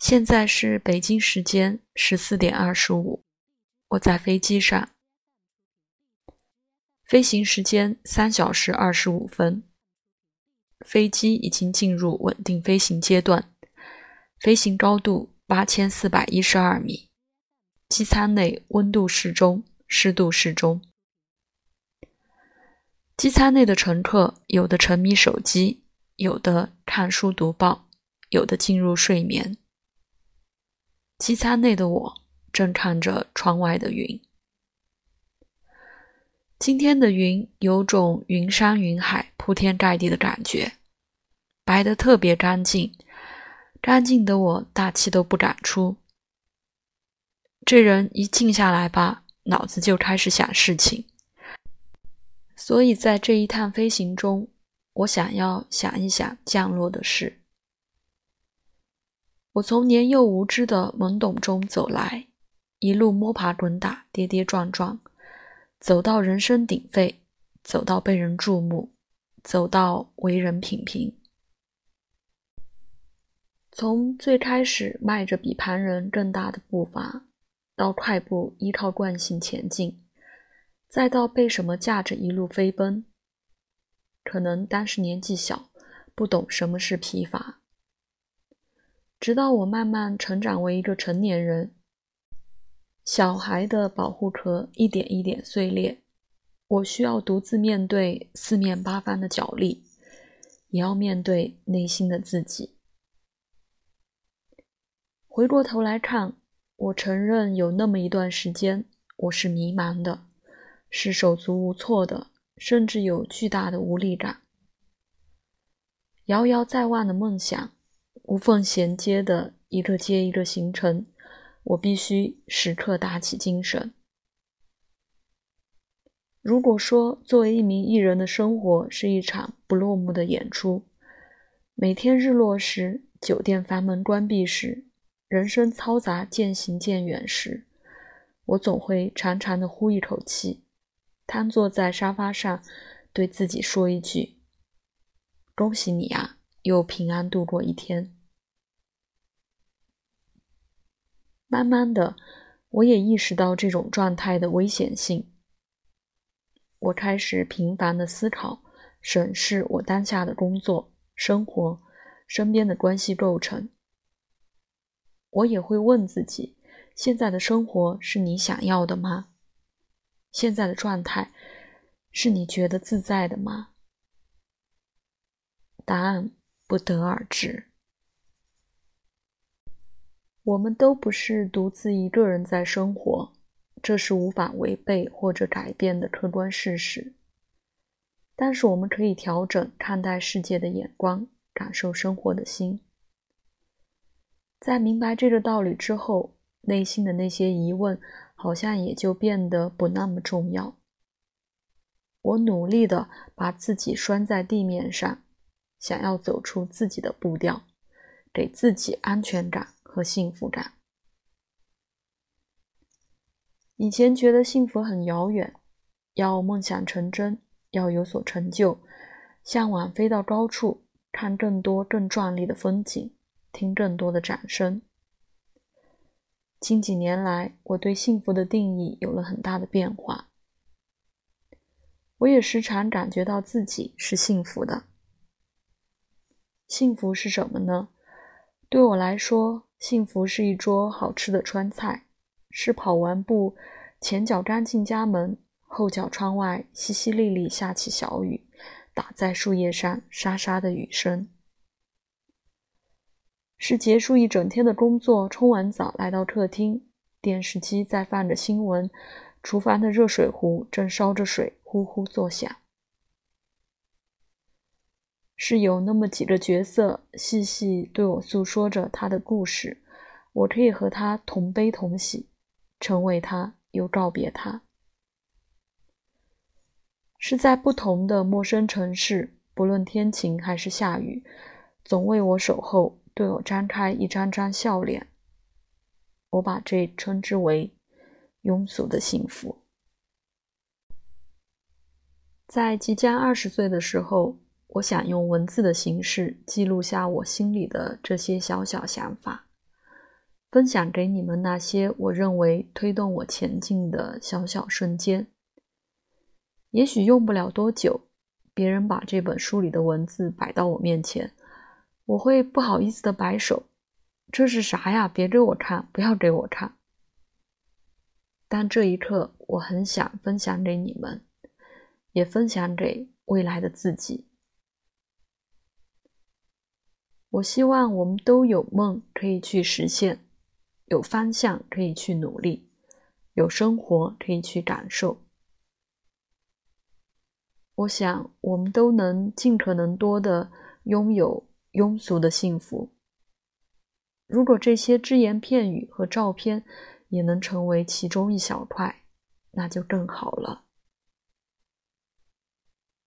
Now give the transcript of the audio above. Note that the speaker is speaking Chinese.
现在是北京时间十四点二十五，我在飞机上，飞行时间三小时二十五分，飞机已经进入稳定飞行阶段，飞行高度八千四百一十二米，机舱内温度适中，湿度适中。机舱内的乘客，有的沉迷手机，有的看书读报，有的进入睡眠。机舱内的我正看着窗外的云。今天的云有种云山云海、铺天盖地的感觉，白的特别干净，干净的我大气都不敢出。这人一静下来吧，脑子就开始想事情。所以在这一趟飞行中，我想要想一想降落的事。我从年幼无知的懵懂中走来，一路摸爬滚打、跌跌撞撞，走到人声鼎沸，走到被人注目，走到为人品评。从最开始迈着比旁人更大的步伐，到快步依靠惯性前进。再到被什么架着一路飞奔，可能当时年纪小，不懂什么是疲乏。直到我慢慢成长为一个成年人，小孩的保护壳一点一点碎裂，我需要独自面对四面八方的角力，也要面对内心的自己。回过头来看，我承认有那么一段时间，我是迷茫的。是手足无措的，甚至有巨大的无力感。遥遥在望的梦想，无缝衔接的一个接一个行程，我必须时刻打起精神。如果说作为一名艺人的生活是一场不落幕的演出，每天日落时，酒店房门关闭时，人生嘈杂渐行渐远时，我总会长长的呼一口气。瘫坐在沙发上，对自己说一句：“恭喜你啊，又平安度过一天。”慢慢的，我也意识到这种状态的危险性。我开始频繁的思考、审视我当下的工作、生活、身边的关系构成。我也会问自己：现在的生活是你想要的吗？现在的状态是你觉得自在的吗？答案不得而知。我们都不是独自一个人在生活，这是无法违背或者改变的客观事实。但是我们可以调整看待世界的眼光，感受生活的心。在明白这个道理之后，内心的那些疑问。好像也就变得不那么重要。我努力的把自己拴在地面上，想要走出自己的步调，给自己安全感和幸福感。以前觉得幸福很遥远，要梦想成真，要有所成就，向往飞到高处，看更多更壮丽的风景，听更多的掌声。近几年来，我对幸福的定义有了很大的变化。我也时常感觉到自己是幸福的。幸福是什么呢？对我来说，幸福是一桌好吃的川菜，是跑完步，前脚刚进家门，后脚窗外淅淅沥沥下起小雨，打在树叶上沙沙的雨声。是结束一整天的工作，冲完澡来到客厅，电视机在放着新闻，厨房的热水壶正烧着水，呼呼作响。是有那么几个角色细细对我诉说着他的故事，我可以和他同悲同喜，成为他又告别他。是在不同的陌生城市，不论天晴还是下雨，总为我守候。对我张开一张张笑脸，我把这称之为庸俗的幸福。在即将二十岁的时候，我想用文字的形式记录下我心里的这些小小想法，分享给你们那些我认为推动我前进的小小瞬间。也许用不了多久，别人把这本书里的文字摆到我面前，我会不好意思的摆手：“这是啥呀？别给我看，不要给我看。”但这一刻，我很想分享给你们，也分享给未来的自己。我希望我们都有梦可以去实现，有方向可以去努力，有生活可以去感受。我想，我们都能尽可能多的拥有庸俗的幸福。如果这些只言片语和照片也能成为其中一小块，那就更好了。